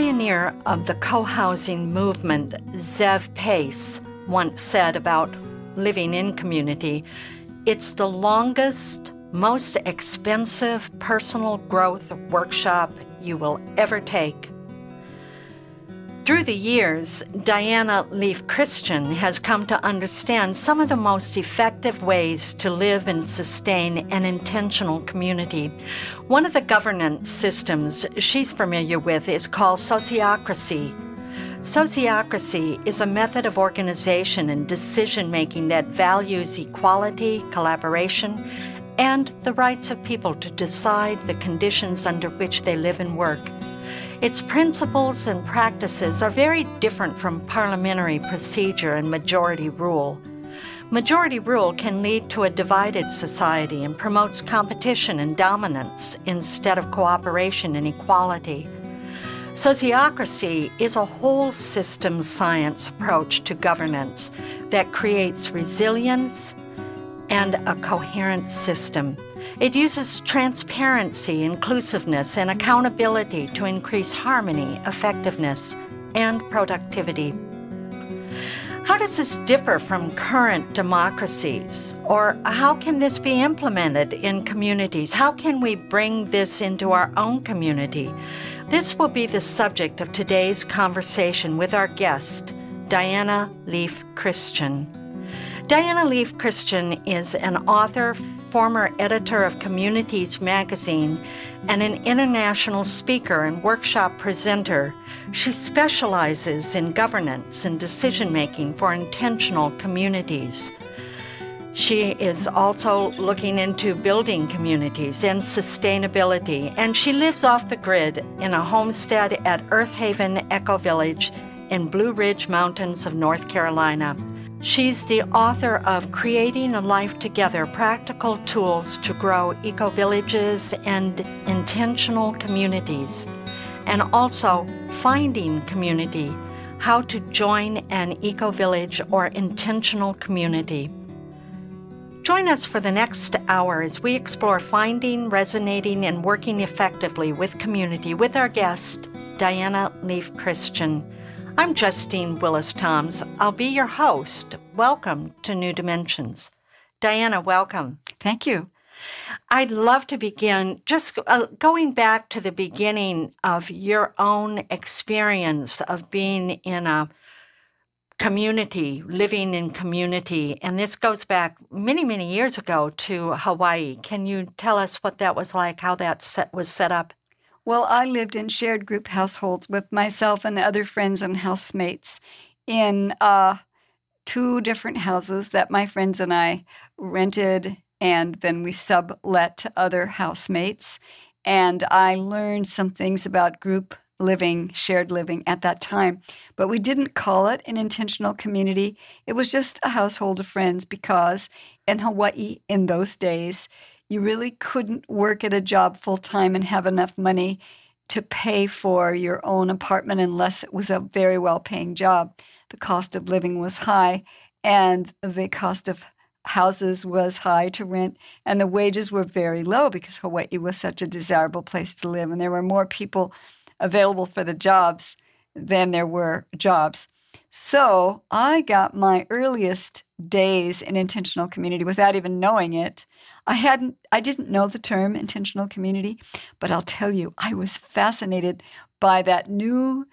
Pioneer of the co housing movement, Zev Paiss, once said about living in community it's the longest, most expensive personal growth workshop you will ever take. Through the years, Diana Leafe Christian has come to understand some of the most effective ways to live and sustain an intentional community. One of the governance systems she's familiar with is called sociocracy. Sociocracy is a method of organization and decision making that values equality, collaboration, and the rights of people to decide the conditions under which they live and work. Its principles and practices are very different from parliamentary procedure and majority rule. Majority rule can lead to a divided society and promotes competition and dominance instead of cooperation and equality. Sociocracy is a whole system science approach to governance that creates resilience and a coherent system. It uses transparency, inclusiveness, and accountability to increase harmony, effectiveness, and productivity. How does this differ from current democracies? Or how can this be implemented in communities? How can we bring this into our own community? This will be the subject of today's conversation with our guest, Diana Leafe Christian. Diana Leafe Christian is an author, former editor of Communities magazine, and an international speaker and workshop presenter. She specializes in governance and decision making for intentional communities. She is also looking into building communities and sustainability, and she lives off the grid in a homestead at Earthaven Eco Village in Blue Ridge Mountains of North Carolina. She's the author of Creating a Life Together Practical Tools to Grow Eco Villages and Intentional Communities, and also Finding Community How to Join an Eco Village or Intentional Community. Join us for the next hour as we explore finding, resonating, and working effectively with community with our guest, Diana Leafe Christian. I'm Justine Willis Toms. I'll be your host. Welcome to New Dimensions. Diana, welcome. Thank you. I'd love to begin just uh, going back to the beginning of your own experience of being in a community, living in community. And this goes back many, many years ago to Hawaii. Can you tell us what that was like, how that set, was set up? Well, I lived in shared group households with myself and other friends and housemates in uh, two different houses that my friends and I rented, and then we sublet to other housemates. And I learned some things about group living, shared living at that time. But we didn't call it an intentional community. It was just a household of friends because in Hawaii in those days, you really couldn't work at a job full time and have enough money to pay for your own apartment unless it was a very well paying job. The cost of living was high and the cost of houses was high to rent and the wages were very low because Hawaii was such a desirable place to live and there were more people available for the jobs than there were jobs. So I got my earliest days in intentional community without even knowing it I hadn't I didn't know the term intentional community, but I'll tell you, I was fascinated by that new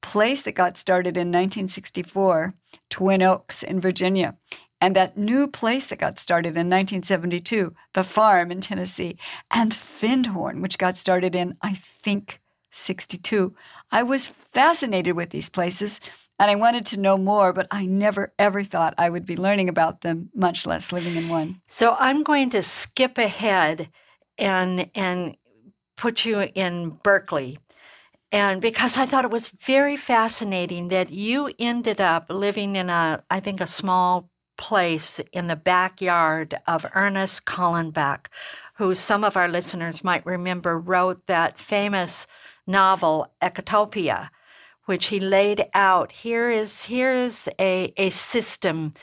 place that got started in 1964, Twin Oaks in Virginia. And that new place that got started in 1972, the farm in Tennessee, and Findhorn, which got started in, I think, 62. I was fascinated with these places and I wanted to know more, but I never ever thought I would be learning about them, much less living in one. So I'm going to skip ahead and and put you in Berkeley. And because I thought it was very fascinating that you ended up living in a I think a small place in the backyard of Ernest Callenbach, who some of our listeners might remember wrote that famous novel Ecotopia which he laid out. Here is here is a, a system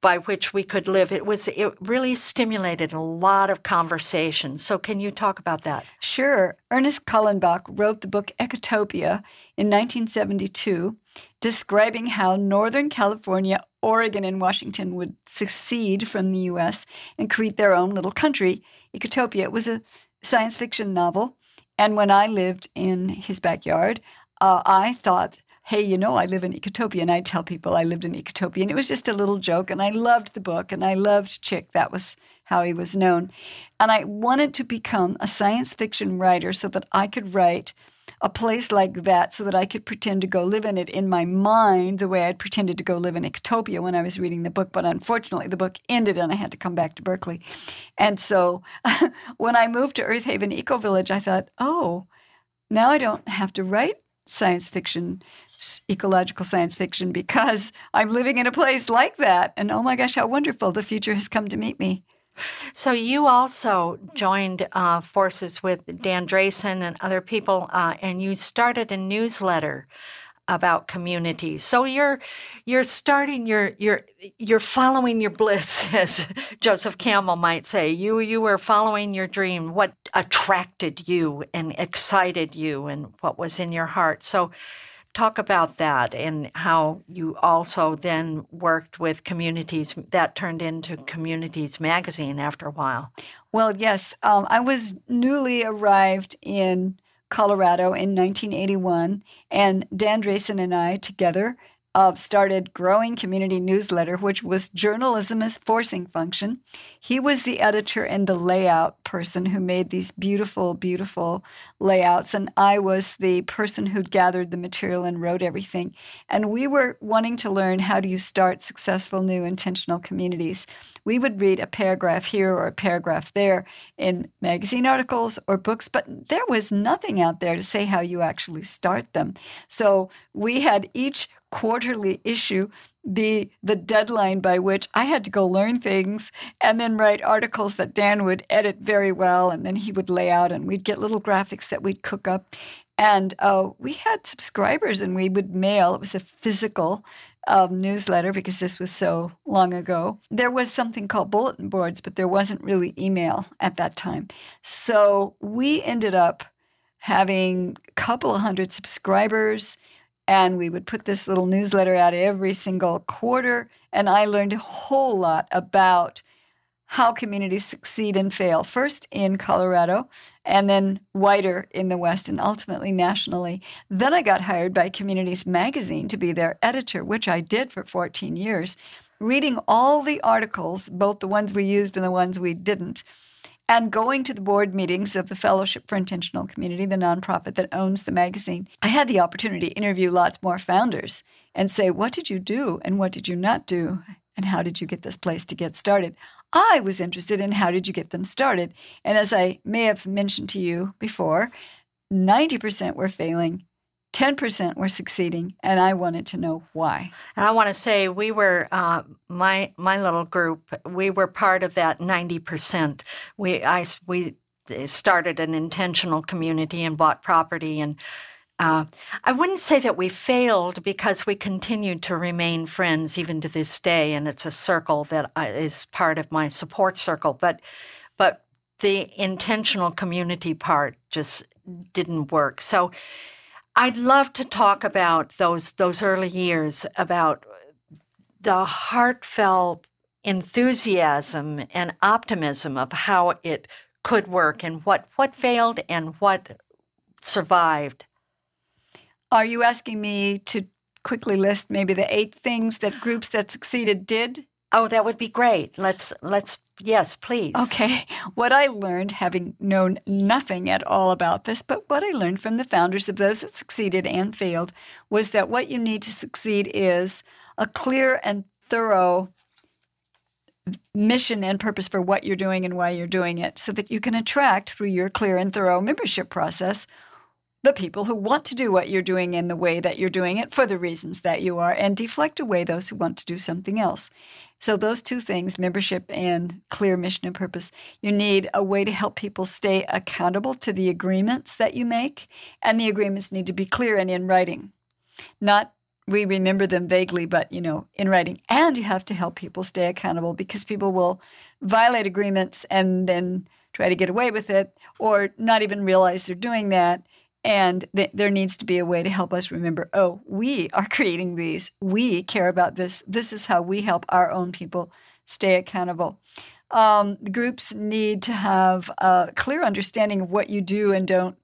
by which we could live. It was it really stimulated a lot of conversation. So can you talk about that? Sure. Ernest Callenbach wrote the book Ecotopia in 1972, describing how Northern California, Oregon, and Washington would secede from the US and create their own little country. Ecotopia It was a science fiction novel. And when I lived in his backyard, uh, I thought, hey, you know, I live in Ecotopia. And I tell people I lived in Ecotopia. And it was just a little joke. And I loved the book and I loved Chick. That was how he was known. And I wanted to become a science fiction writer so that I could write a place like that so that I could pretend to go live in it in my mind the way I'd pretended to go live in Ecotopia when I was reading the book. But unfortunately, the book ended and I had to come back to Berkeley. And so when I moved to Earthaven Eco Village, I thought, oh, now I don't have to write science fiction, ecological science fiction, because I'm living in a place like that. And oh my gosh, how wonderful the future has come to meet me. So you also joined uh, forces with Dan Drayson and other people, uh, and you started a newsletter about communities. So you're you're starting your you're you're following your bliss, as Joseph Campbell might say. You you were following your dream. What attracted you and excited you, and what was in your heart. So. Talk about that and how you also then worked with communities that turned into Communities Magazine after a while. Well, yes. Um, I was newly arrived in Colorado in 1981, and Dan Drayson and I together uh, started Growing Community Newsletter, which was journalism as forcing function. He was the editor and the layout person who made these beautiful, beautiful layouts, and I was the person who'd gathered the material and wrote everything. And we were wanting to learn how do you start successful new intentional communities. We would read a paragraph here or a paragraph there in magazine articles or books, but there was nothing out there to say how you actually start them. So we had each quarterly issue be the deadline by which I had to go learn things and then write articles that Dan would edit very well and then he would lay out and we'd get little graphics that we'd cook up. And uh, we had subscribers and we would mail. It was a physical um, newsletter because this was so long ago. There was something called bulletin boards, but there wasn't really email at that time. So we ended up having a couple of hundred subscribers. And we would put this little newsletter out every single quarter. And I learned a whole lot about how communities succeed and fail, first in Colorado and then wider in the West and ultimately nationally. Then I got hired by Communities Magazine to be their editor, which I did for 14 years, reading all the articles, both the ones we used and the ones we didn't and going to the board meetings of the Fellowship for Intentional Community, the nonprofit that owns the magazine, I had the opportunity to interview lots more founders and say, What did you do and what did you not do? And how did you get this place to get started? I was interested in how did you get them started. And as I may have mentioned to you before, 90% were failing 10% were succeeding, and I wanted to know why. And I want to say we were uh, my my little group. We were part of that 90%. We I we started an intentional community and bought property and. Uh, I wouldn't say that we failed because we continued to remain friends even to this day, and it's a circle that uh, part of my support circle. But, but the intentional community part just didn't work. So, I'd love to talk about those those early years about the heartfelt enthusiasm and optimism of how it could work and what, what failed and what survived. Are you asking me to quickly list maybe the eight things that groups that succeeded did? Oh, that would be great. Let's let's yes, please. Okay. What I learned having known nothing at all about this, but what I learned from the founders of those that succeeded and failed was that what you need to succeed is a clear and thorough mission and purpose for what you're doing and why you're doing it so that you can attract through your clear and thorough membership process the people who want to do what you're doing in the way that you're doing it for the reasons that you are and deflect away those who want to do something else. So, those two things membership and clear mission and purpose you need a way to help people stay accountable to the agreements that you make, and the agreements need to be clear and in writing. Not we remember them vaguely, but you know, in writing. And you have to help people stay accountable because people will violate agreements and then try to get away with it or not even realize they're doing that. And th- there needs to be a way to help us remember oh, we are creating these. We care about this. This is how we help our own people stay accountable. Um, groups need to have a clear understanding of what you do and don't,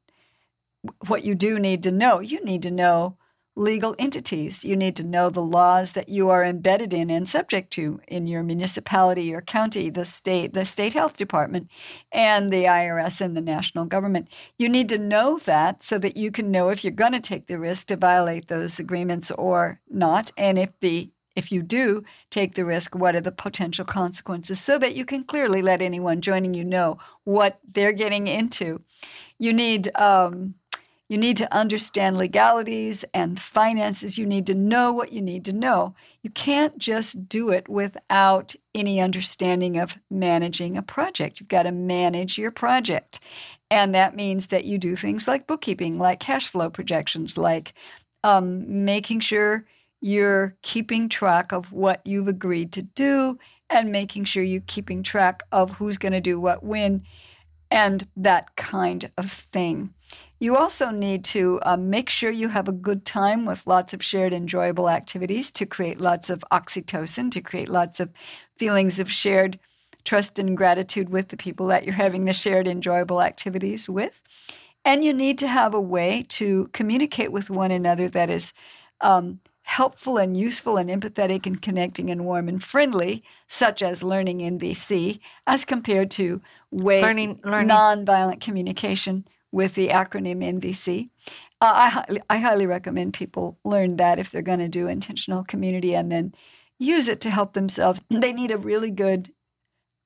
what you do need to know. You need to know legal entities. You need to know the laws that you are embedded in and subject to in your municipality, your county, the state, the state health department, and the IRS and the national government. You need to know that so that you can know if you're going to take the risk to violate those agreements or not, and if the if you do take the risk, what are the potential consequences so that you can clearly let anyone joining you know what they're getting into. You need um, you need to understand legalities and finances. You need to know what you need to know. You can't just do it without any understanding of managing a project. You've got to manage your project. And that means that you do things like bookkeeping, like cash flow projections, like um, making sure you're keeping track of what you've agreed to do and making sure you're keeping track of who's going to do what when and that kind of thing. You also need to uh, make sure you have a good time with lots of shared enjoyable activities to create lots of oxytocin, to create lots of feelings of shared trust and gratitude with the people that you're having the shared enjoyable activities with. And you need to have a way to communicate with one another that is um, helpful and useful and empathetic and connecting and warm and friendly, such as learning NVC, as compared to way learning, learning. nonviolent communication with the acronym NVC. Uh, I, highly, I highly recommend people learn that if they're going to do intentional community and then use it to help themselves. They need a really good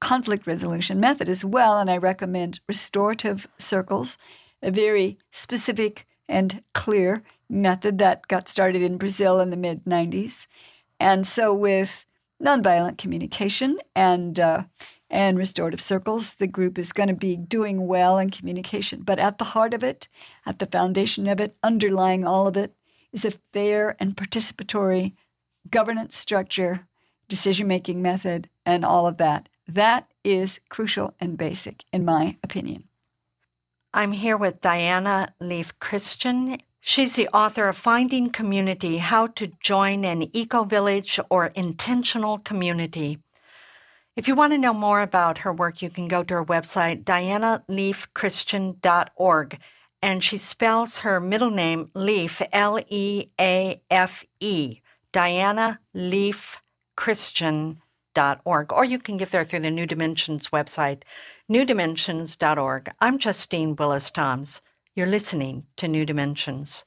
conflict resolution method as well, and I recommend restorative circles, a very specific and clear method that got started in Brazil in the mid 90s. And so, with nonviolent communication and uh, and restorative circles, the group is going to be doing well in communication. But at the heart of it, at the foundation of it, underlying all of it, is a fair and participatory governance structure, decision making method, and all of that. That is crucial and basic, in my opinion. I'm here with Diana Leafe Christian. She's the author of Finding Community How to Join an Eco Village or Intentional Community. If you want to know more about her work, you can go to her website, dianaleafechristian.org. And she spells her middle name Leafe, L E A F E, Diana Leafe Christian newdimensions.org, or you can get there through the New Dimensions website, newdimensions.org. I'm Justine Willis Toms. You're listening to New Dimensions.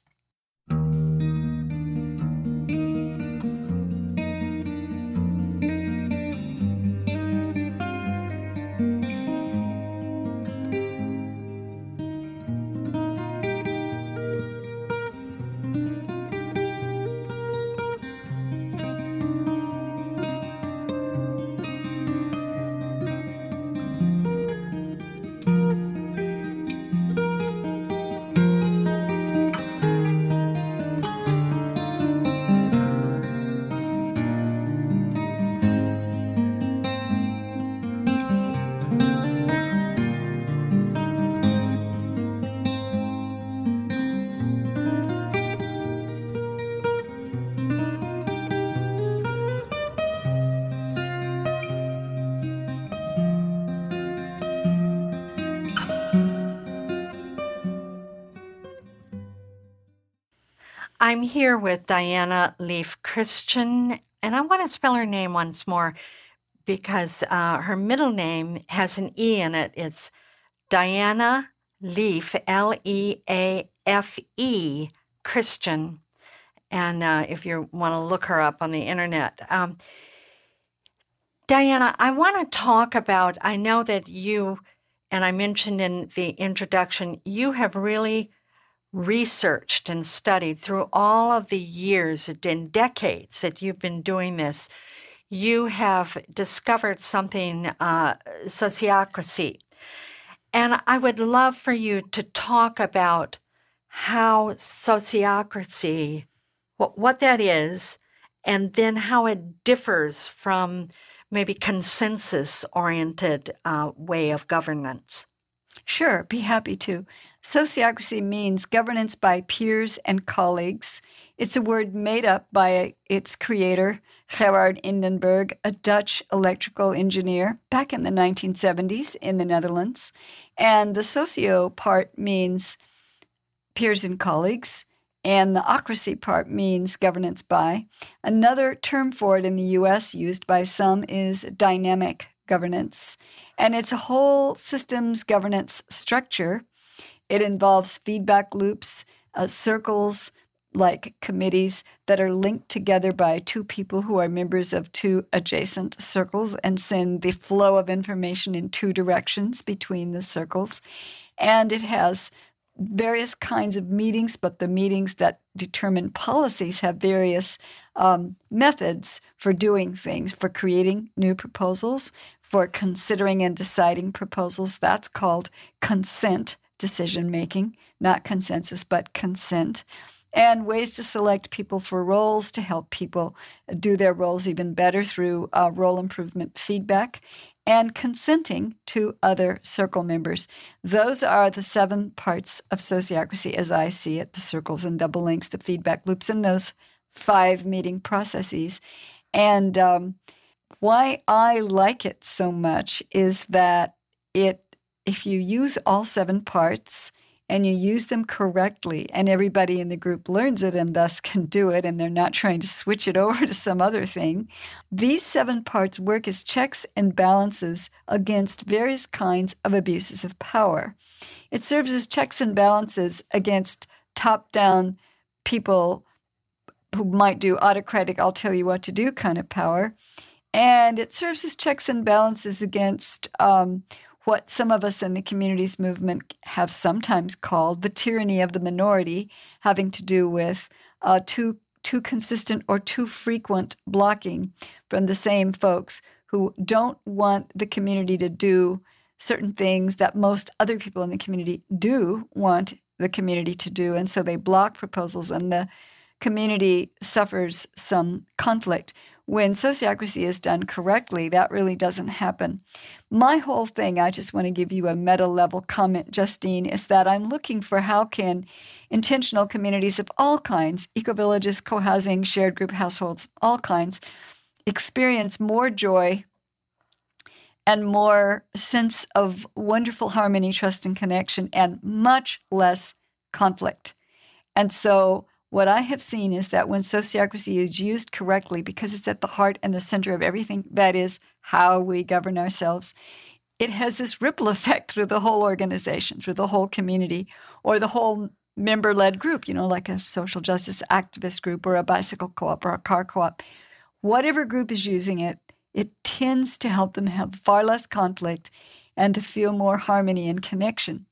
I'm here with Diana Leafe Christian, and I want to spell her name once more because uh, her middle name has an E in it. It's Diana Leafe, L E A F E, Christian. And uh, if you want to look her up on the internet, um, Diana, I want to talk about. I know that you, and I mentioned in the introduction, you have really researched and studied through all of the years and decades that you've been doing this. You have discovered something, uh, sociocracy. And I would love for you to talk about how sociocracy, what, what that is, and then how it differs from maybe consensus oriented uh, way of governance. Sure, be happy to. Sociocracy means governance by peers and colleagues. It's a word made up by its creator, Gerard Endenburg, a Dutch electrical engineer back in the 1970s in the Netherlands. And the socio part means peers and colleagues and the ocracy part means governance by. Another term for it in the US used by some is dynamic governance, and it's a whole systems governance structure. It involves feedback loops, uh, circles, like committees that are linked together by two people who are members of two adjacent circles and send the flow of information in two directions between the circles. And it has various kinds of meetings, but the meetings that determine policies have various um, methods for doing things, for creating new proposals, for considering and deciding proposals. That's called consent decision making, not consensus, but consent. And ways to select people for roles to help people do their roles even better through uh, role improvement feedback and consenting to other circle members. Those are the seven parts of sociocracy as I see it the circles and double links, the feedback loops, and those five meeting processes. And um, why I like it so much is that it, if you use all seven parts, and you use them correctly, and everybody in the group learns it and thus can do it, and they're not trying to switch it over to some other thing, these seven parts work as checks and balances against various kinds of abuses of power. It serves as checks and balances against top down people who might do autocratic, I'll tell you what to do kind of power. And it serves as checks and balances against um, what some of us in the communities movement have sometimes called the tyranny of the minority, having to do with uh, too too consistent or too frequent blocking from the same folks who don't want the community to do certain things that most other people in the community do want the community to do, and so they block proposals, and the community suffers some conflict when sociocracy is done correctly, that really doesn't happen. My whole thing, I just want to give you a meta level comment, Justine, is that I'm looking for how can intentional communities of all kinds, eco-villages, co-housing, shared group households, all kinds, experience more joy and more sense of wonderful harmony, trust, and connection, and much less conflict. And so what I have seen is that when sociocracy is used correctly, because it's at the heart and the center of everything, that is how we govern ourselves, it has this ripple effect through the whole organization, through the whole community, or the whole member led group, you know, like a social justice activist group or a bicycle co op or a car co op. Whatever group is using it, it tends to help them have far less conflict and to feel more harmony and connection.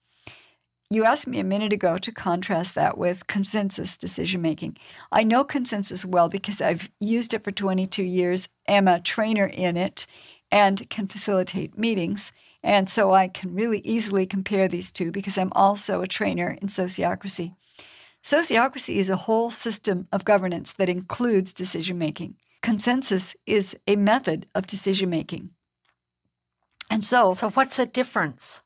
You asked me a minute ago to contrast that with consensus decision making. I know consensus well because I've used it for 22 years, am a trainer in it, and can facilitate meetings. And so I can really easily compare these two because I'm also a trainer in sociocracy. Sociocracy is a whole system of governance that includes decision making. Consensus is a method of decision making. And so, so what's the difference?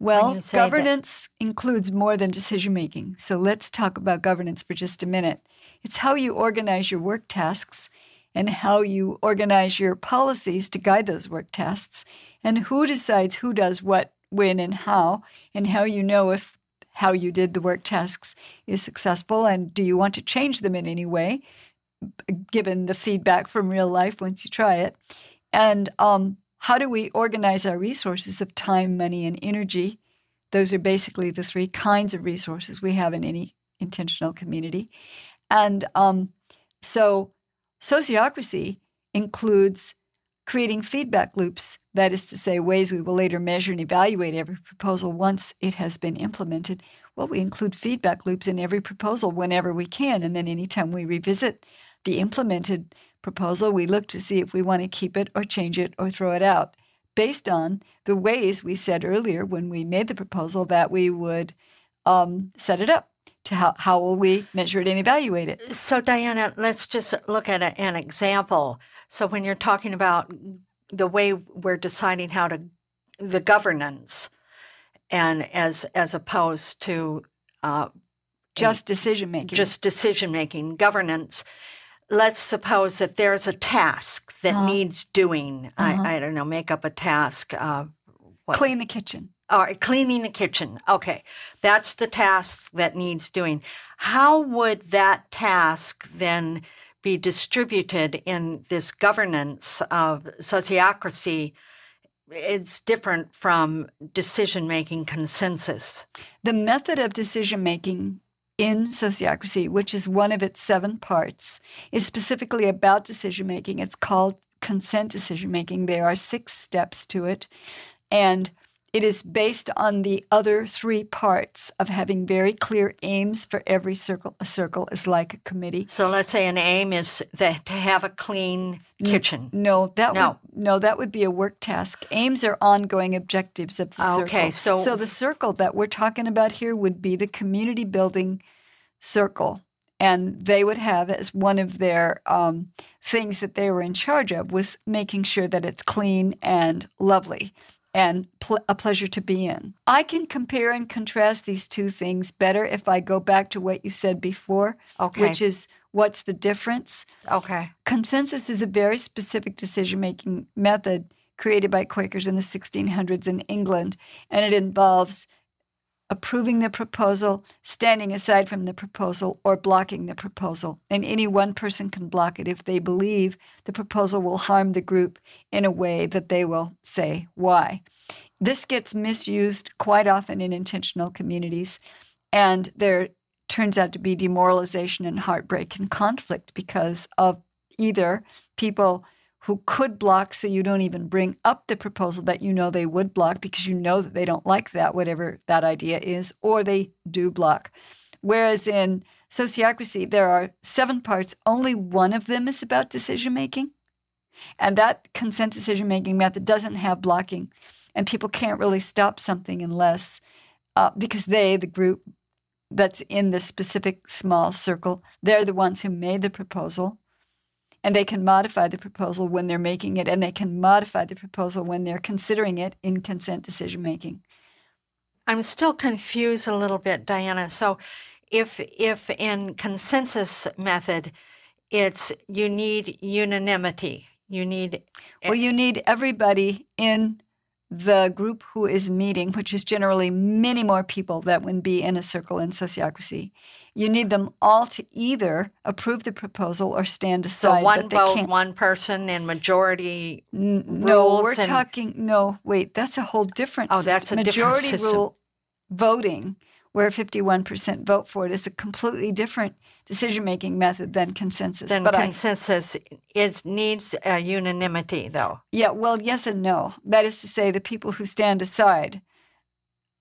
Well, governance that- includes more than decision making. So let's talk about governance for just a minute. It's how you organize your work tasks and how you organize your policies to guide those work tasks and who decides who does what, when, and how, and how you know if how you did the work tasks is successful and do you want to change them in any way given the feedback from real life once you try it and um, how do we organize our resources of time money and energy those are basically the three kinds of resources we have in any intentional community and um, so sociocracy includes creating feedback loops, that is to say, ways we will later measure and evaluate every proposal once it has been implemented. Well, we include feedback loops in every proposal whenever we can. And then anytime we revisit the implemented proposal, we look to see if we want to keep it or change it or throw it out. Based on the ways we said earlier when we made the proposal that we would um, set it up to how, how will we measure it and evaluate it. So diana let's just look at a, an example. So when you're talking about the way we're deciding how to the governance, and as as opposed to uh, just decision making, just decision making governance. Let's suppose that there's a task that uh-huh. needs doing. Uh-huh. I, I, don't know, make up a task. Uh, Clean the kitchen. All right, cleaning the kitchen. Okay, that's the task that needs doing. How would that task then be distributed in this governance of sociocracy it's different from decision making consensus. The method of decision making in sociocracy, which is one of its seven parts, is specifically about decision making. It's called consent decision making. There are six steps to it. And it is based on the other three parts of having very clear aims for every circle. A circle is like a committee. So let's say an aim is that to have a clean kitchen. No, that no. would no, that would be a work task. Aims are ongoing objectives of the circle. Okay, so so the circle that we're talking about here would be the community building circle and they would have as one of their um, things that they were in charge of was making sure that it's clean and lovely and pl- a pleasure to be in. I can compare and contrast these two things better if I go back to what you said before, okay. which is what's the difference? Okay. Consensus is a very specific decision making method created by Quakers in the 1600s in England, and it involves approving the proposal, standing aside from the proposal, or blocking the proposal. And any one person can block it if they believe the proposal will harm the group in a way that they will say why. This gets misused quite often in intentional communities, and there turns out to be demoralization and heartbreak and conflict because of either people who could block so you don't even bring up the proposal that you know they would block because you know that they don't like that, whatever that idea is, or they do block. Whereas in sociocracy, there are seven parts, only one of them is about decision making. And that consent decision making method doesn't have blocking. And people can't really stop something unless, uh, because they, the group that's in the specific small circle, they're the ones who made the proposal and they can modify the proposal when they're making it, and they can modify the proposal when they're considering it in consent decision making. I'm still confused a little bit, Diana. So, if if in consensus method, it's you need unanimity, you need well, you need everybody in the group who is meeting, which is generally many more people that would be in a circle in sociocracy, you need them all to either approve the proposal or stand aside. So one vote, one person, and majority. N- no, we're and... talking. No, wait, that's a whole different. Oh, that's a majority different rule voting, where fifty-one percent vote for it, is a completely different decision-making method than consensus. Then but consensus I, is needs uh, unanimity, though. Yeah, well, yes and no. That is to say, the people who stand aside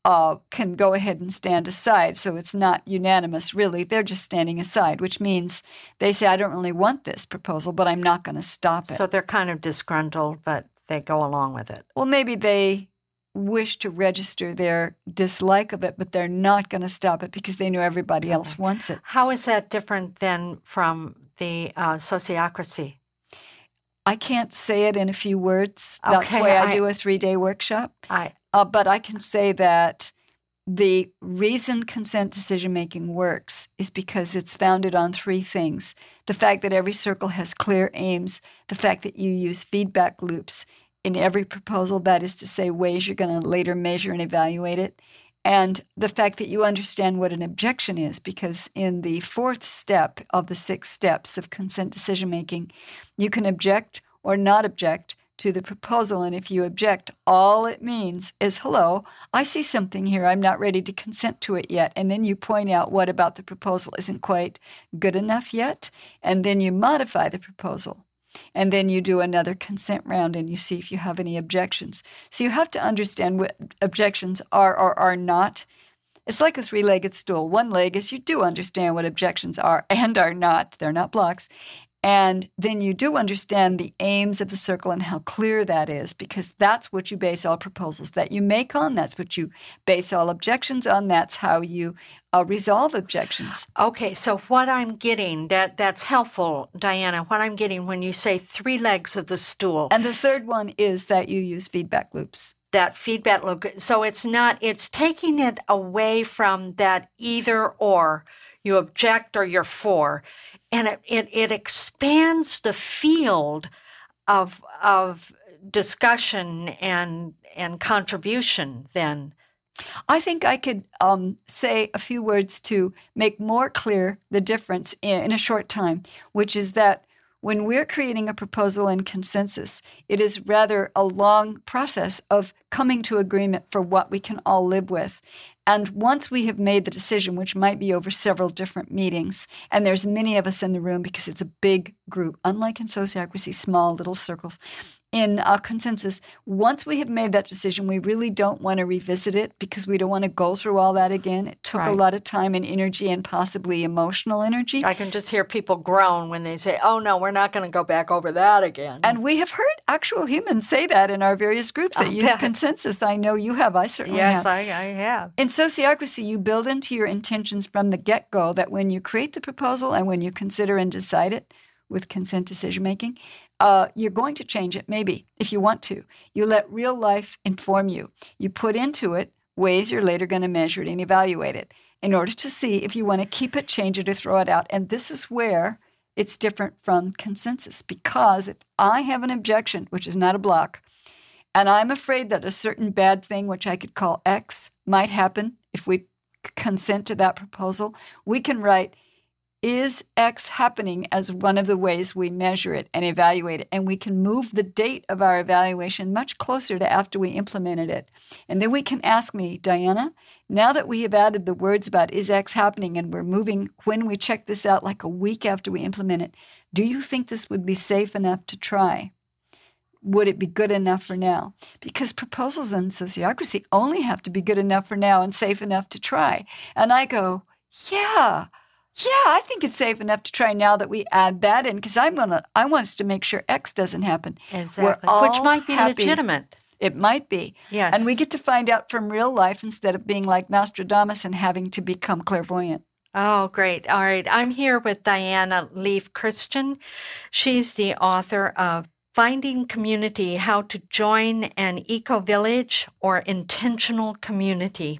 uh, can go ahead and stand aside. So it's not unanimous, really. They're just standing aside, which means they say, I don't really want this proposal, but I'm not going to stop it. So they're kind of disgruntled, but they go along with it. Well, maybe they wish to register their dislike of it, but they're not going to stop it because they know everybody else wants it. How is that different than from the uh, sociocracy? I can't say it in a few words. That's okay, why I, I do a three day workshop. I, uh, but I can say that the reason consent decision making works is because it's founded on three things the fact that every circle has clear aims, the fact that you use feedback loops in every proposal, that is to say, ways you're going to later measure and evaluate it, and the fact that you understand what an objection is, because in the fourth step of the six steps of consent decision making, you can object or not object to the proposal. And if you object, all it means is, hello, I see something here. I'm not ready to consent to it yet. And then you point out what about the proposal isn't quite good enough yet. And then you modify the proposal. And then you do another consent round and you see if you have any objections. So you have to understand what objections are or are not. It's like a three legged stool. One leg is you do understand what objections are and are not, they're not blocks. And then you do understand the aims of the circle and how clear that is, because that's what you base all proposals that you make on. That's what you base all objections on. That's how you uh, resolve objections. Okay, so what I'm getting that that's helpful, Diana. What I'm getting when you say three legs of the stool, and the third one is that you use feedback loops. That feedback loop. So it's not. It's taking it away from that either or. You object or you're for and it, it, it expands the field of of discussion and and contribution then I think I could um, say a few words to make more clear the difference in, in, a short time, which is that when we're creating a proposal in consensus, it is rather a long process of coming to agreement for what we can all live with. And once we have made the decision, which might be over several different meetings, and there's many of us in the room because it's a big group, unlike in sociocracy, small little circles, in our consensus, once we have made that decision, we really don't want to revisit it because we don't want to go through all that again. It took right. a lot of time and energy and possibly emotional energy. I can just hear people groan when they say, oh no, we're not going to go back over that again. And we have heard actual humans say that in our various groups that oh, use consensus. I know you have. I certainly yes, have. Yes, I, I have. In sociocracy, you build into your intentions from the get go that when you create the proposal and when you consider and decide it, with consent decision making, uh, you're going to change it, maybe, if you want to. You let real life inform you. You put into it ways you're later going to measure it and evaluate it in order to see if you want to keep it, change it, or throw it out. And this is where it's different from consensus because if I have an objection, which is not a block, and I'm afraid that a certain bad thing, which I could call X, might happen if we consent to that proposal, we can write is X happening as one of the ways we measure it and evaluate it? And we can move the date of our evaluation much closer to after we implemented it. And then we can ask me, Diana, now that we have added the words about is X happening and we're moving when we check this out like a week after we implement it, do you think this would be safe enough to try? Would it be good enough for now? Because proposals in sociocracy only have to be good enough for now and safe enough to try. And I go, yeah, yeah, I think it's safe enough to try now that we add that in because I'm gonna I want us to make sure X doesn't happen. Exactly, which might be happy. legitimate. It might be. Yes. And we get to find out from real life instead of being like Nostradamus and having to become clairvoyant. Oh, great. All right. I'm here with Diana Leafe Christian. She's the author of Finding Community How to Join an Eco Village or Intentional Community.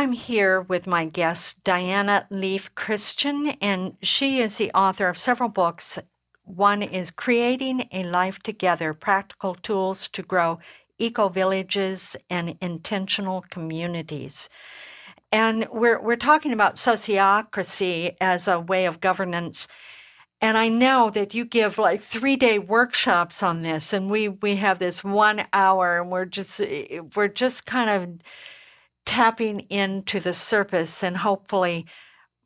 I'm here with my guest, Diana Leafe Christian, and she is the author of several books. One is Creating a Life Together Practical Tools to Grow Eco Villages and Intentional Communities. And we're, we're talking about sociocracy as a way of governance. And I know that you give like three day workshops on this, and we, we have this one hour, and we're just we're just kind of tapping into the surface, and hopefully,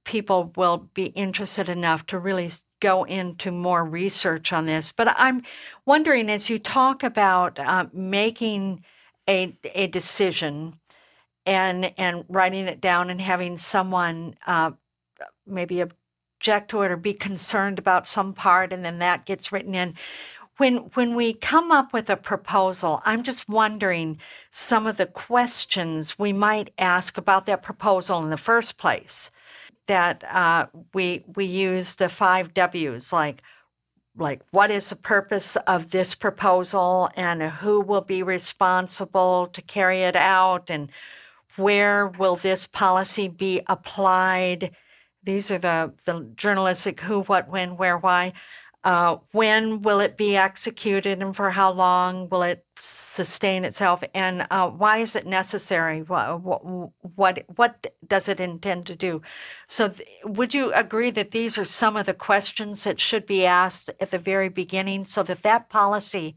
people will be interested enough to really go into more research on this. But I'm wondering as you talk about uh, making a, a decision and and writing it down and having someone uh, maybe object to it or be concerned about some part, and then that gets written in. When when we come up with a proposal, I'm just wondering some of the questions we might ask about that proposal in the first place. That uh, we we use the five W's like like what is the purpose of this proposal and who will be responsible to carry it out and where will this policy be applied these are the, the journalistic who what when where why uh, when will it be executed and for how long will it sustain itself? And uh, why is it necessary? What, what, what does it intend to do? So, th- would you agree that these are some of the questions that should be asked at the very beginning so that that policy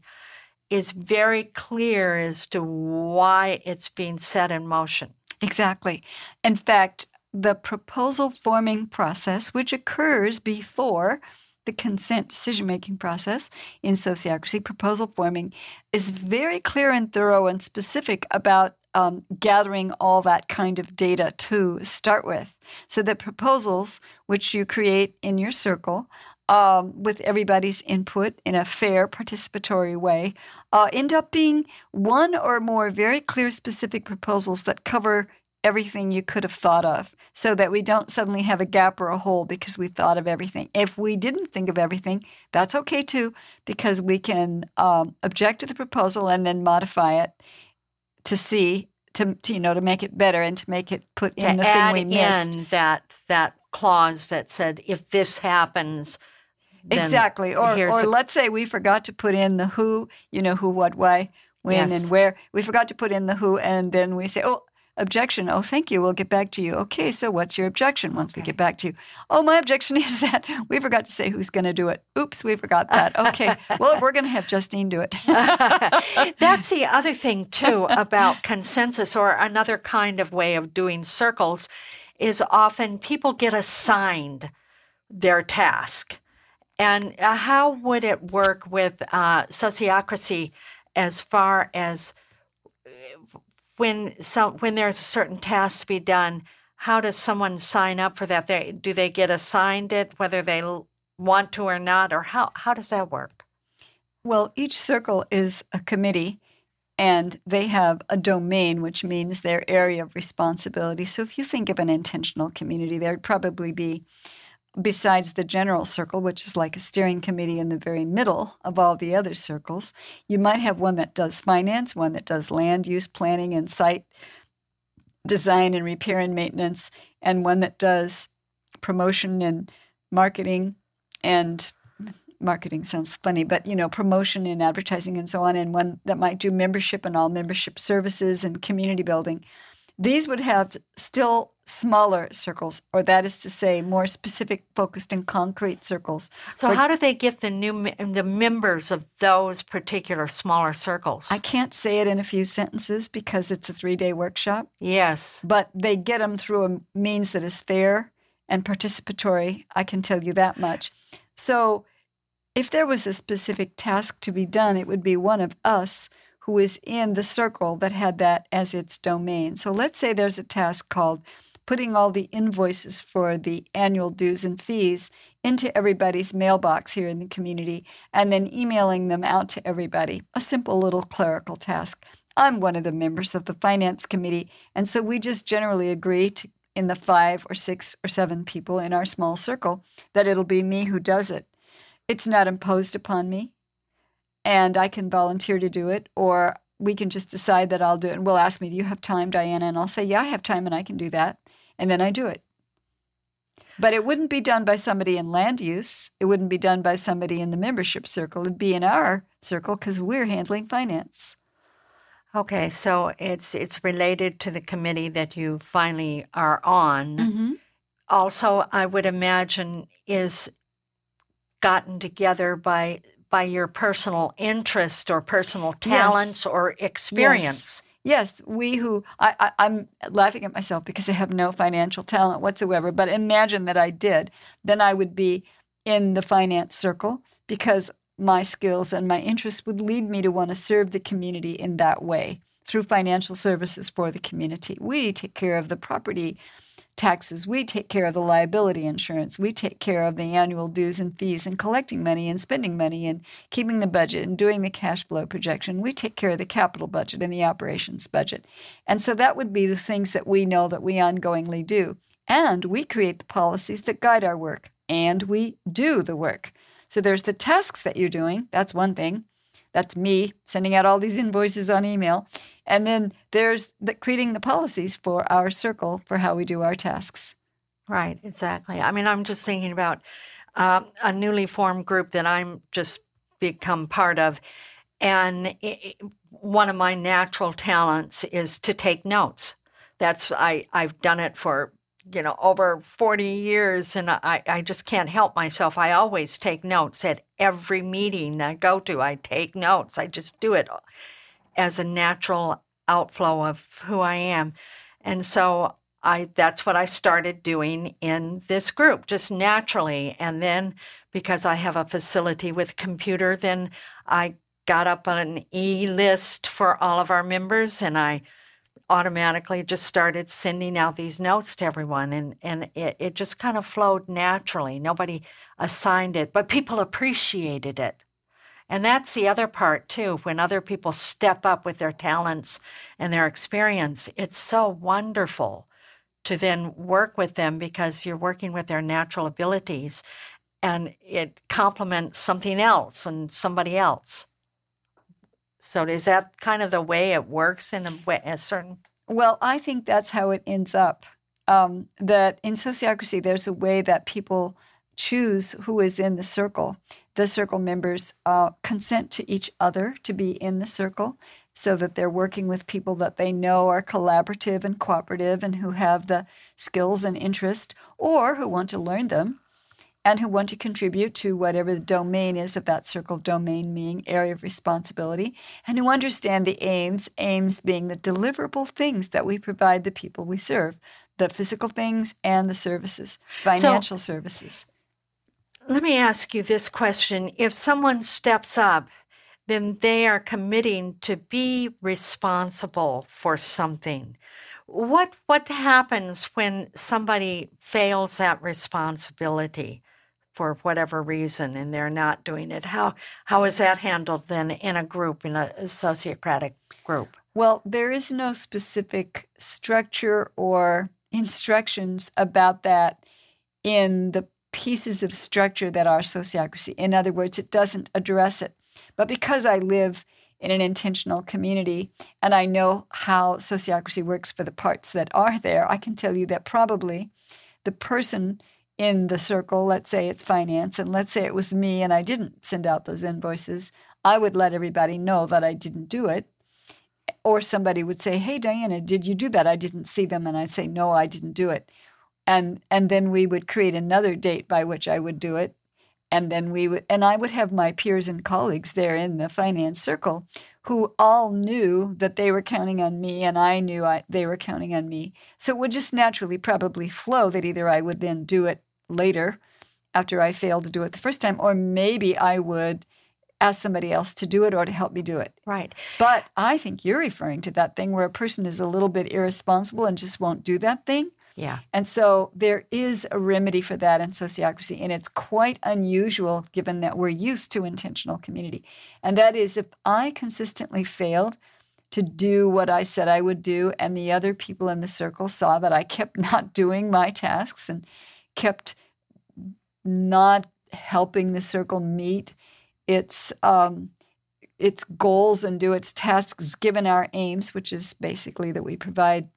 is very clear as to why it's being set in motion? Exactly. In fact, the proposal forming process, which occurs before the consent decision making process in sociocracy, proposal forming, is very clear and thorough and specific about um, gathering all that kind of data to start with. So that proposals, which you create in your circle, um, with everybody's input in a fair, participatory way, uh, end up being one or more very clear, specific proposals that cover everything you could have thought of so that we don't suddenly have a gap or a hole because we thought of everything. If we didn't think of everything, that's okay too, because we can um, object to the proposal and then modify it to see. To, to, you know to make it better and to make it put in the thing we missed. in that that clause that said if this happens exactly or or a- let's say we forgot to put in the who you know who what why when yes. and where we forgot to put in the who and then we say oh objection. Oh, thank you. We'll get back to you. Okay, so what's your objection once okay. we get back to you? Oh, my objection is that we forgot to say who's going to do it. Oops, we forgot that. Okay, well, we're going to have Justine do it. That's the other thing, too, about consensus or another kind of way of doing circles is often people get assigned their task. And uh, how would it work with uh, sociocracy as far as when some when there's a certain task to be done, how does someone sign up for that? They do they get assigned it whether they want to or not, or how how does that work? Well, each circle is a committee, and they have a domain, which means their area of responsibility. So if you think of an intentional community, there'd probably be besides the general circle, which is like a steering committee in the very middle of all the other circles, you might have one that does finance, one that does land use planning and site design and repair and maintenance, and one that does promotion and marketing and marketing sounds funny, but you know, promotion and advertising and so on, and one that might do membership and all membership services and community building. These would have still smaller circles, or that is to say, more specific, focused, and concrete circles. So, For, how do they get the new the members of those particular smaller circles? I can't say it in a few sentences because it's a three day workshop. Yes, but they get them through a means that is fair and participatory. I can tell you that much. So, if there was a specific task to be done, it would be one of us who is in the circle that had that as its domain. So let's say there's a task called putting all the invoices for the annual dues and fees into everybody's mailbox here in the community and then emailing them out to everybody. A simple little clerical task. I'm one of the members of the finance committee, and so we just generally agree to, in the five or six or seven people in our small circle that it'll be me who does it. It's not imposed upon me and I can volunteer to do it, or we can just decide that I'll do it. And we'll ask me, Do you have time, Diana? And I'll say, Yeah, I have time and I can do that. And then I do it. But it wouldn't be done by somebody in land use. It wouldn't be done by somebody in the membership circle. It'd be in our circle because we're handling finance. Okay, so it's it's related to the committee that you finally are on. Mm-hmm. Also, I would imagine is gotten together by by your personal interest or personal talents yes. or experience. Yes. Yes. we who I, I, am laughing at myself because I have no financial talent whatsoever. But imagine that I did, then I would be in the finance circle because my skills and my interests would lead me to want to serve the community in that way through financial services for the community. We take care of the property taxes. We take care of the liability insurance. We take care of the annual dues and fees and collecting money and spending money and keeping the budget and doing the cash flow projection. We take care of the capital budget and the operations budget. And so that would be the things that we know that we ongoingly do. And we create the policies that guide our work and we do the work. So there's the tasks that you're doing. That's one thing. That's me sending out all these invoices on email. And then there's the, creating the policies for our circle for how we do our tasks. Right, exactly. I mean, I'm just thinking about uh, a newly formed group that I'm just become part of. And it, one of my natural talents is to take notes. That's I I've done it for you know, over 40 years, and I, I just can't help myself. I always take notes at every meeting I go to. I take notes. I just do it as a natural outflow of who I am. And so I that's what I started doing in this group, just naturally. And then because I have a facility with computer, then I got up an e list for all of our members and I automatically just started sending out these notes to everyone and, and it, it just kind of flowed naturally. Nobody assigned it, but people appreciated it. And that's the other part too. When other people step up with their talents and their experience, it's so wonderful to then work with them because you're working with their natural abilities and it complements something else and somebody else. So is that kind of the way it works in a, way, a certain? Well, I think that's how it ends up. Um, that in sociocracy, there's a way that people choose who is in the circle. The circle members uh, consent to each other to be in the circle so that they're working with people that they know are collaborative and cooperative and who have the skills and interest or who want to learn them and who want to contribute to whatever the domain is of that circle, domain meaning area of responsibility, and who understand the aims, aims being the deliverable things that we provide the people we serve, the physical things and the services, financial so, services. Let me ask you this question. If someone steps up, then they are committing to be responsible for something. What what happens when somebody fails that responsibility? For whatever reason and they're not doing it. How how is that handled then in a group in a, sociocratic group? Well, there is no specific structure or instructions about that in the pieces of structure that are sociocracy. In other words, it doesn't address it. But because I live in an intentional community and I know how sociocracy works for the parts that are there, I can tell you that probably the person in the circle, let's say it's finance, and let's say it was me and I didn't send out those invoices, I would let everybody know that I didn't do it. Or somebody would say, Hey, Diana, did you do that? I didn't see them. And I'd say, No, I didn't do it. And, and then we would create another date by which I would do it. And then we would, and I would have my peers and colleagues there in the finance circle who all knew that they were counting on me and I knew I, they were counting on me. So it would just naturally probably flow that either I would then do it later after I failed to do it the first time, or maybe I would ask somebody else to do it or to help me do it. Right. But I think you're referring to that thing where a person is a little bit irresponsible and just won't do that thing. Yeah. And so there is a remedy for that in sociocracy, and it's quite unusual given that we're used to intentional community. And that is if I consistently failed to do what I said I would do, and the other people in the circle saw that I kept not doing my tasks and kept not helping the circle meet its um, its goals and do its tasks given our aims, which is basically that we provide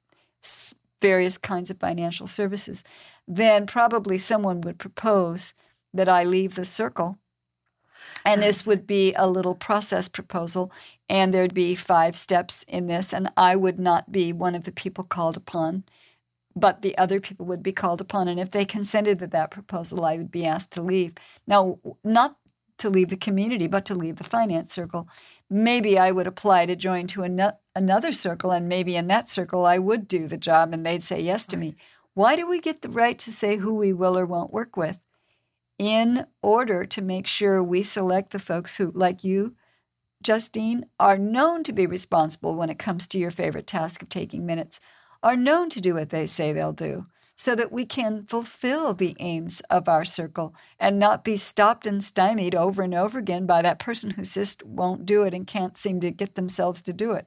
various kinds of financial services, then probably someone would propose that I leave the circle. And this would be a little process proposal, and there'd be five steps in this, and I would not be one of the people called upon but the other people would be called upon. And if they consented to that proposal, I would be asked to leave. Now, not to leave the community, but to leave the finance circle. Maybe I would apply to join to an- another circle, and maybe in that circle I would do the job and they'd say yes to me. Why do we get the right to say who we will or won't work with? In order to make sure we select the folks who, like you, Justine, are known to be responsible when it comes to your favorite task of taking minutes are known to do what they say they'll do. so that we can fulfill the aims of our circle and not be stopped and stymied over and over again by that person who just won't do it and can't seem to get themselves to do it.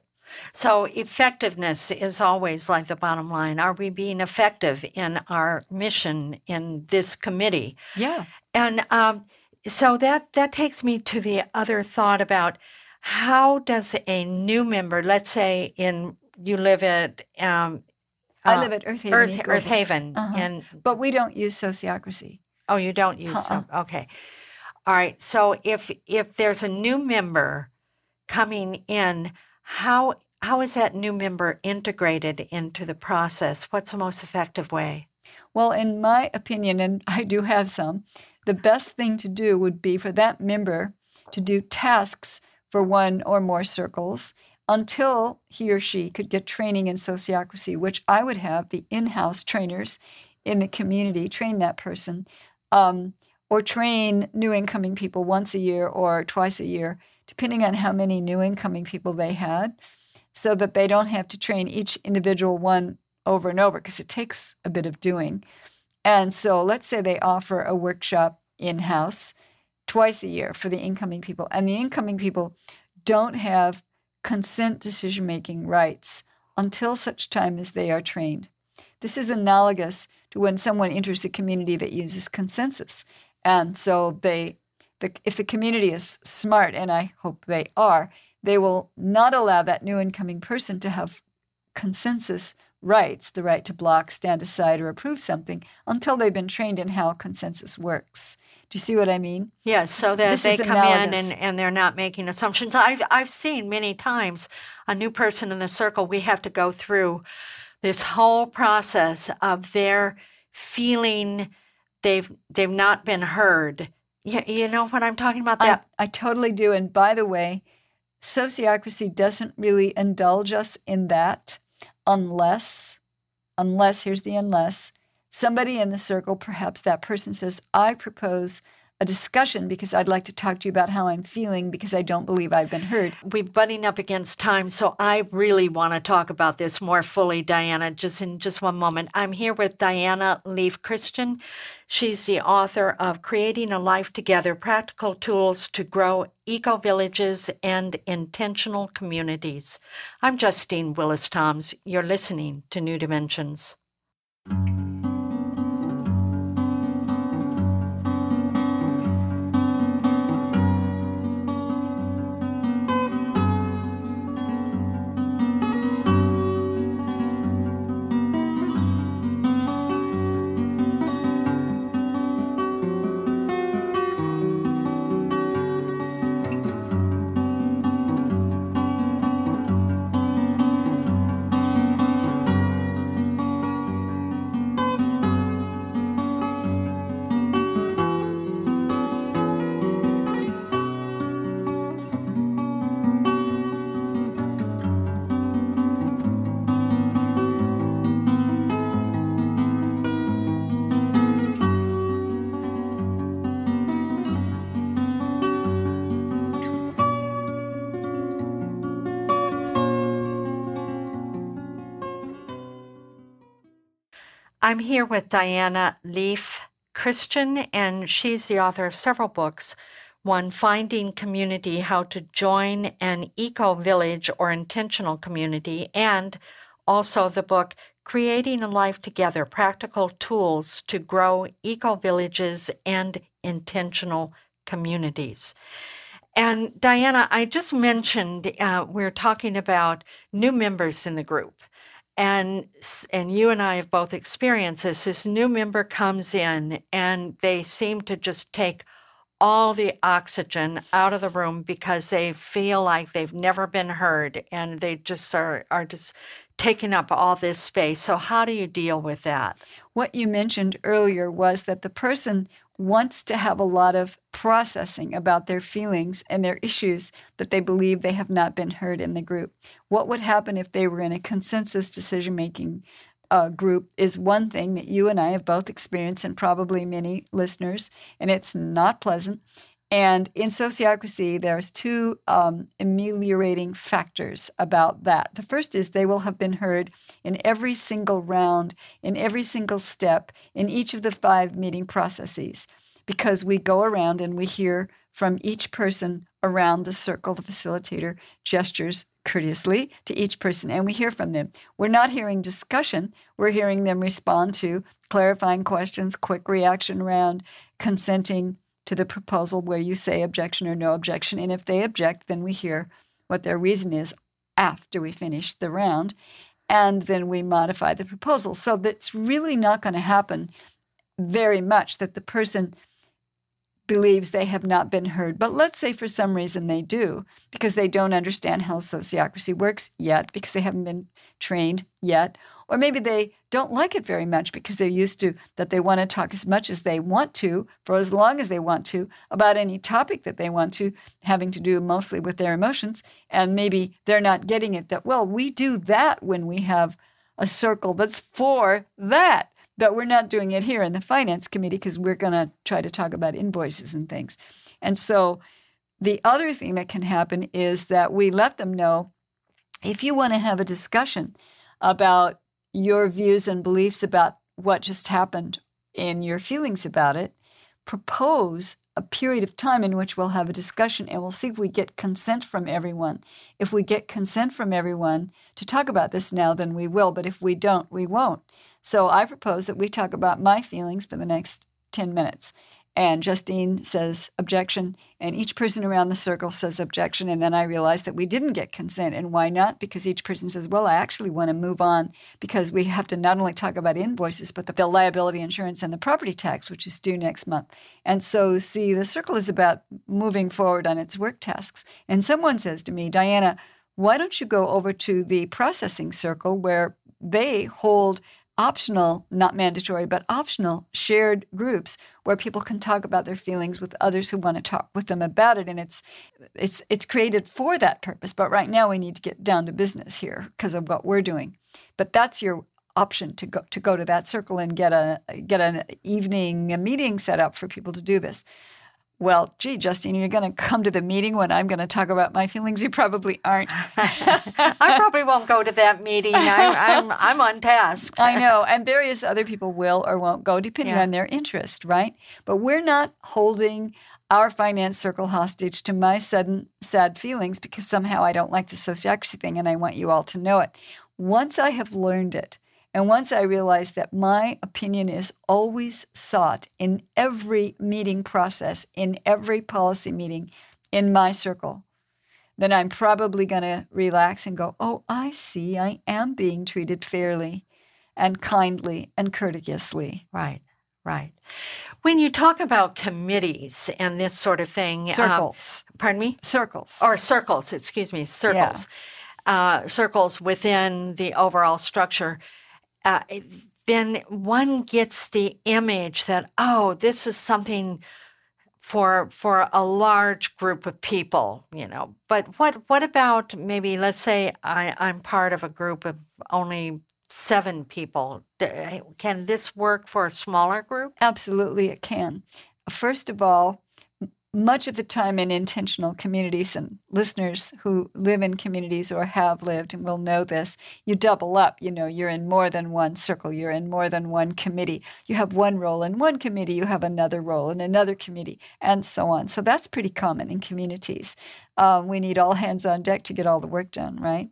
So, effectiveness is always like the bottom line. Are we being effective in our mission in this committee? Yeah. And um, so that that takes me to the other thought about how does a new member, let's say in you live at um, I uh, live at Earthaven. Earth, Earthaven, Uh-huh. and But we don't use sociocracy. oh, you don't use Uh-uh. some. Okay, all right. So if if there's a new member coming in, how how is that new member integrated into the process? What's the most effective way? Well, in my opinion, and I do have some, the best thing to do would be for that member to do tasks for one or more circles until he or she could get training in sociocracy, which I would have the in house trainers in the community train that person um, or train new incoming people once a year or twice a year, depending on how many new incoming people they had, so that they don't have to train each individual one over and over because it takes a bit of doing. And so let's say they offer a workshop in house twice a year for the incoming people, and the incoming people don't have consent decision making rights until such time as they are trained. This is analogous to when someone enters a community that uses consensus. And so they the, if the community is smart, and I hope they are, they will not allow that new incoming person to have consensus rights, the right to block, stand aside, or approve something, until they've been trained in how consensus works. Do you see what I mean? Yes, so that This they come in and, and they're not making assumptions. I've I've seen many times a new person in the circle. We have to go through this whole process of their feeling they've they've not been heard. You, you know what I'm talking about? I, That I totally do. And by the way, sociocracy doesn't really indulge us in that unless, unless, here's the unless, somebody in the circle, perhaps that person says, I propose a discussion because I'd like to talk to you about how I'm feeling because I don't believe I've been heard. we're butting up against time, so I really want to talk about this more fully, Diana, just in just one moment. I'm here with Diana Leafe Christian. She's the author of Creating a Life Together Practical Tools to Grow Eco Villages and Intentional Communities. I'm Justine Willis Toms. You're listening to New Dimensions. I'm here with Diana Leafe Christian, and she's the author of several books. One, Finding Community How to Join an Eco Village or Intentional Community, and also the book Creating a Life Together Practical Tools to Grow Eco Villages and Intentional Communities. And Diana, I just mentioned uh, we're talking about new members in the group and and you and I have both experienced this. This new member comes in and they seem to just take all the oxygen out of the room because they feel like they've never been heard and they just are are just taking up all this space. So how do you deal with that? What you mentioned earlier was that the person wants to have a lot of processing about their feelings and their issues that they believe they have not been heard in the group. What would happen if they were in a consensus decision making uh, group is one thing that you and I have both experienced, and probably many listeners, and it's not pleasant. And in sociocracy, there's two um, ameliorating factors about that. The first is they will have been heard in every single round, in every single step, in each of the five meeting processes, because we go around and we hear from each person around the circle. The facilitator gestures courteously to each person and we hear from them. We're not hearing discussion, we're hearing them respond to clarifying questions, quick reaction round, consenting to the proposal where you say objection or no objection. And if they object, then we hear what their reason is after we finish the round. And then we modify the proposal. So that's really not going to happen very much that the person believes they have not been heard. But let's say for some reason they do, because they don't understand how sociocracy works yet, because they haven't been trained yet, or maybe they don't like it very much because they're used to that they want to talk as much as they want to for as long as they want to about any topic that they want to, having to do mostly with their emotions. And maybe they're not getting it that, well, we do that when we have a circle that's for that. But we're not doing it here in the finance committee because we're going to try to talk about invoices and things. And so the other thing that can happen is that we let them know if you want to have a discussion about your views and beliefs about what just happened and your feelings about it, propose a period of time in which we'll have a discussion and we'll see if we get consent from everyone. If we get consent from everyone to talk about this now, then we will. But if we don't, we won't. So I propose that we talk about my feelings for the next 10 minutes. And Justine says objection, and each person around the circle says objection. And then I realize that we didn't get consent. And why not? Because each person says, Well, I actually want to move on because we have to not only talk about invoices, but the, the liability insurance and the property tax, which is due next month. And so, see, the circle is about moving forward on its work tasks. And someone says to me, Diana, why don't you go over to the processing circle where they hold optional, not mandatory, but optional shared groups where people can talk about their feelings with others who want to talk with them about it. And it's it's it's created for that purpose. But right now we need to get down to business here because of what we're doing. But that's your option to go to go to that circle and get a get an evening a meeting set up for people to do this well, gee, Justine, you're going to come to the meeting when I'm going to talk about my feelings. You probably aren't. I probably won't go to that meeting. I'm, I'm, I'm, on task. I know. And various other people will or won't go, depending yeah. on their interest, right? But we're not holding our finance circle hostage to my sudden sad feelings because somehow I don't like the sociocracy thing and I want you all to know it. Once I have learned it, and once I realized that my opinion is always sought in every meeting process, in every policy meeting in my circle, then I'm probably going to relax and go, oh, I see, I am being treated fairly and kindly and courteously. Right, right. When you talk about committees and this sort of thing, um, circles. Um, pardon me? Circles. Or circles, excuse me, circles. Yeah. Uh, circles within the overall structure uh, then one gets the image that oh this is something for for a large group of people you know. But what what about maybe let's say I, i'm part of a group of only seven people. Can this work for a smaller group? Absolutely it can. First of all much of the time in intentional communities, and listeners who live in communities or have lived and will know this, you double up. You know, you're in more than one circle, you're in more than one committee. You have one role in one committee, you have another role in another committee, and so on. So that's pretty common in communities. Um, we need all hands on deck to get all the work done, right?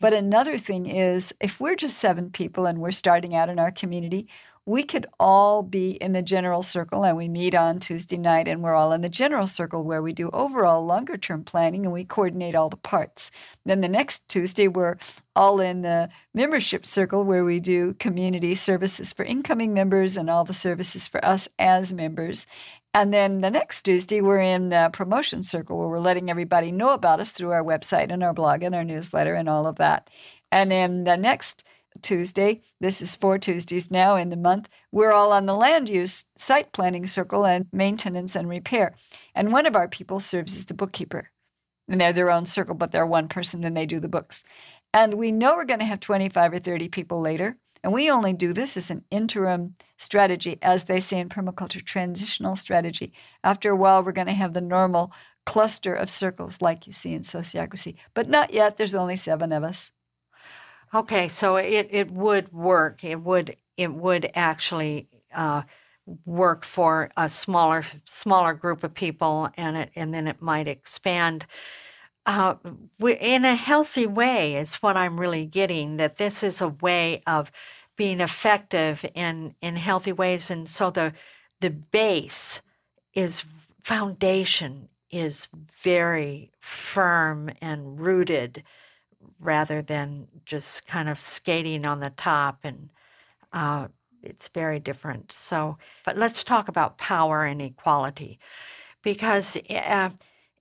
But another thing is if we're just seven people and we're starting out in our community, we could all be in the general circle and we meet on Tuesday night and we're all in the general circle where we do overall longer term planning and we coordinate all the parts. Then the next Tuesday, we're all in the membership circle where we do community services for incoming members and all the services for us as members. And then the next Tuesday, we're in the promotion circle where we're letting everybody know about us through our website and our blog and our newsletter and all of that. And then the next Tuesday. This is four Tuesdays now in the month. We're all on the land use site planning circle and maintenance and repair. And one of our people serves as the bookkeeper. And they're their own circle, but they're one person, and they do the books. And we know we're going to have 25 or 30 people later. And we only do this as an interim strategy, as they say in permaculture, transitional strategy. After a while, we're going to have the normal cluster of circles like you see in sociocracy. But not yet. There's only seven of us. Okay, so it, it would work. It would it would actually uh, work for a smaller smaller group of people, and it and then it might expand. Uh, in a healthy way is what I'm really getting. That this is a way of being effective in in healthy ways, and so the the base is foundation is very firm and rooted rather than just kind of skating on the top and uh, it's very different. So but let's talk about power and equality because uh,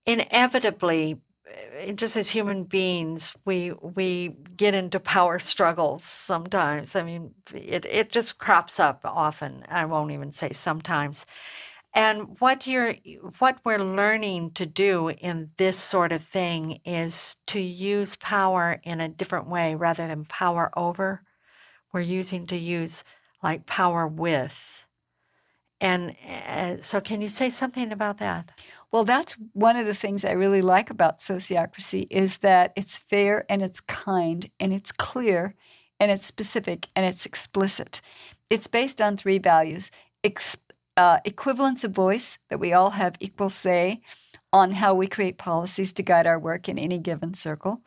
inevitably uh, just as human beings we we get into power struggles sometimes. I mean it, it just crops up often. I won't even say sometimes and what you're what we're learning to do in this sort of thing is to use power in a different way rather than power over. We're using to use like power with. And uh, so, can you say something about that? Well, that's one of the things I really like about sociocracy is that it's fair and it's kind and it's clear and it's specific and it's explicit. It's based on three values uh, equivalence of voice, that we all have equal say on how we create policies to guide our work in any given circle,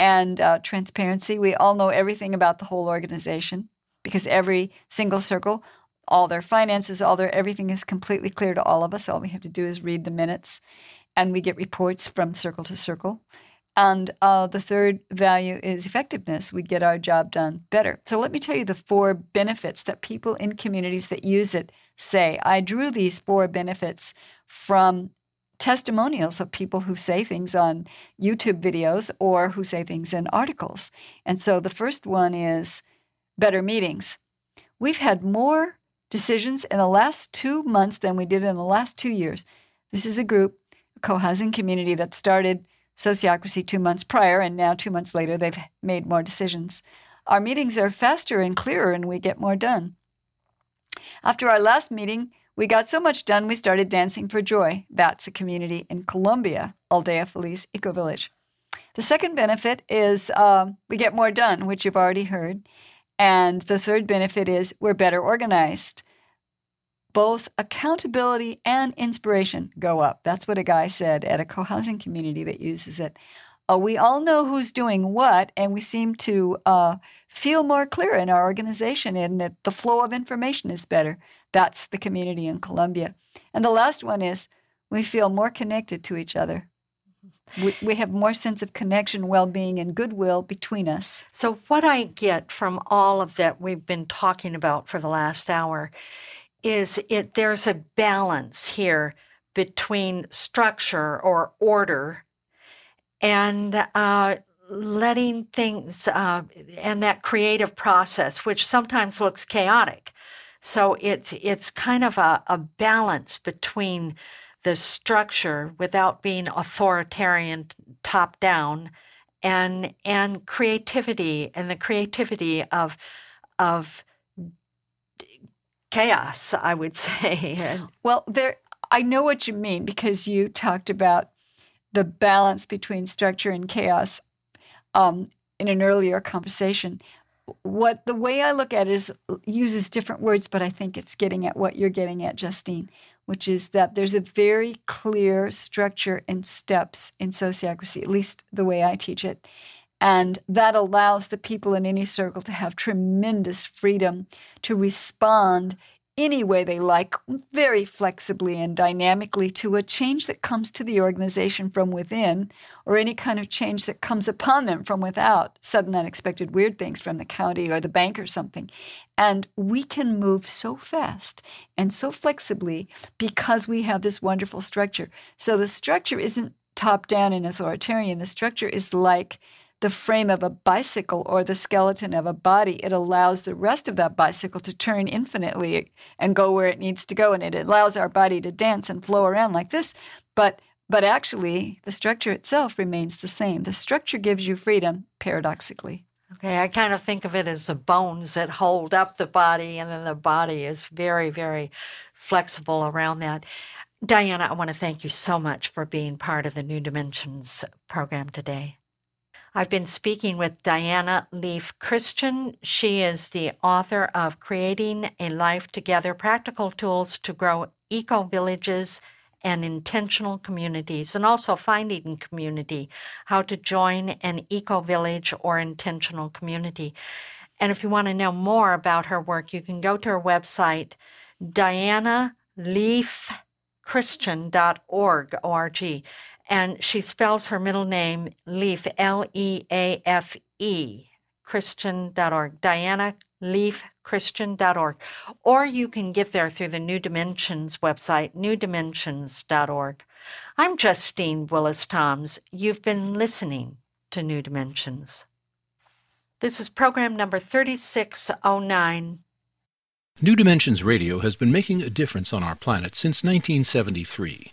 and uh, transparency. We all know everything about the whole organization because every single circle, all their finances, all their everything is completely clear to all of us. All we have to do is read the minutes, and we get reports from circle to circle. And uh, the third value is effectiveness. We get our job done better. So let me tell you the four benefits that people in communities that use it say. I drew these four benefits from testimonials of people who say things on YouTube videos or who say things in articles. And so the first one is better meetings. We've had more decisions in the last two months than we did in the last two years. This is a group, a co housing community that started sociocracy two months prior, and now two months later, they've made more decisions. Our meetings are faster and clearer, and we get more done. After our last meeting, we got so much done we started dancing for joy. That's a community in Colombia, Aldea Feliz Eco Village. The second benefit is um, we get more done, which you've already heard. And the third benefit is we're better organized both accountability and inspiration go up. That's what a guy said at a co housing community that uses it. Uh, we all know who's doing what, and we seem to uh, feel more clear in our organization and that the flow of information is better. That's the community in Colombia. And the last one is we feel more connected to each other. We, we have more sense of connection, well being, and goodwill between us. So, what I get from all of that we've been talking about for the last hour is it there's a balance here between structure or order and uh, letting things uh, and that creative process, which sometimes looks chaotic. So it's it's kind of a, a balance between the structure without being authoritarian top down and and creativity and the creativity of of chaos, I would say. well, there I know what you mean because you talked about the balance between structure and chaos um, in an earlier conversation. What the way I look at it is uses different words, but I think it's getting at what you're getting at, Justine, which is that there's a very clear structure and steps in sociocracy, at least the way I teach it. And that allows the people in any circle to have tremendous freedom to respond any way they like, very flexibly and dynamically, to a change that comes to the organization from within, or any kind of change that comes upon them from without, sudden, unexpected, weird things from the county or the bank or something. And we can move so fast and so flexibly because we have this wonderful structure. So the structure isn't top down and authoritarian, the structure is like the frame of a bicycle or the skeleton of a body, it allows the rest of that bicycle to turn infinitely and go where it needs to go. And it allows our body to dance and flow around like this. But but actually, the structure itself remains the same. The structure gives you freedom, paradoxically. Okay, I kind of think of it as the bones that hold up the body, and then the body is very, very flexible around that. Diana, I want to thank you so much for being part of the New Dimensions program today. I've been speaking with Diana Leafe Christian. She is the author of Creating a Life Together Practical Tools to Grow Eco Villages and Intentional Communities, and also Finding Community How to Join an Eco Village or Intentional Community. And if you want to know more about her work, you can go to her website, Diana Leafe christian.org, O-R-G. And she spells her middle name Leafe, L E A F E, Christian.org. Diana Leafe Christian.org. Or you can get there through the New Dimensions website, newdimensions.org. I'm Justine Willis Toms. You've been listening to New Dimensions. This is program number 3609. New Dimensions Radio has been making a difference on our planet since 1973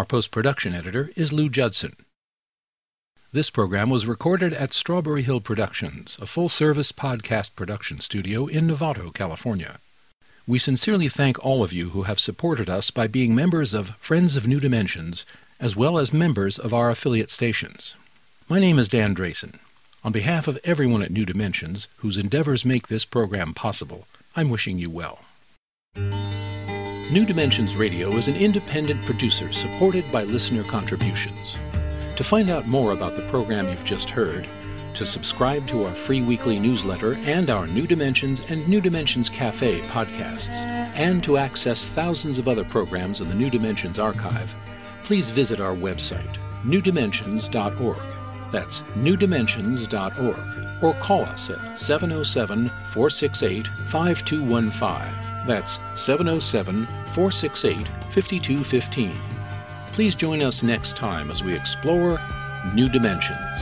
Our post-production editor is Lou Judson. This program was recorded at Strawberry Hill Productions, a full-service podcast production studio in Novato, California. We sincerely thank all of you who have supported us by being members of Friends of New Dimensions, as well as members of our affiliate stations. My name is Dan Drayson. On behalf of everyone at New Dimensions, whose endeavors make this program possible, I'm wishing you well. New Dimensions Radio is an independent producer supported by listener contributions. To find out more about the program you've just heard, to subscribe to our free weekly newsletter and our New Dimensions and New Dimensions Cafe podcasts, and to access thousands of other programs in the New Dimensions archive, please visit our website, newdimensions.org. That's newdimensions.org. Or call us at 707 468 5215. That's 707 468 5215. Please join us next time as we explore new dimensions.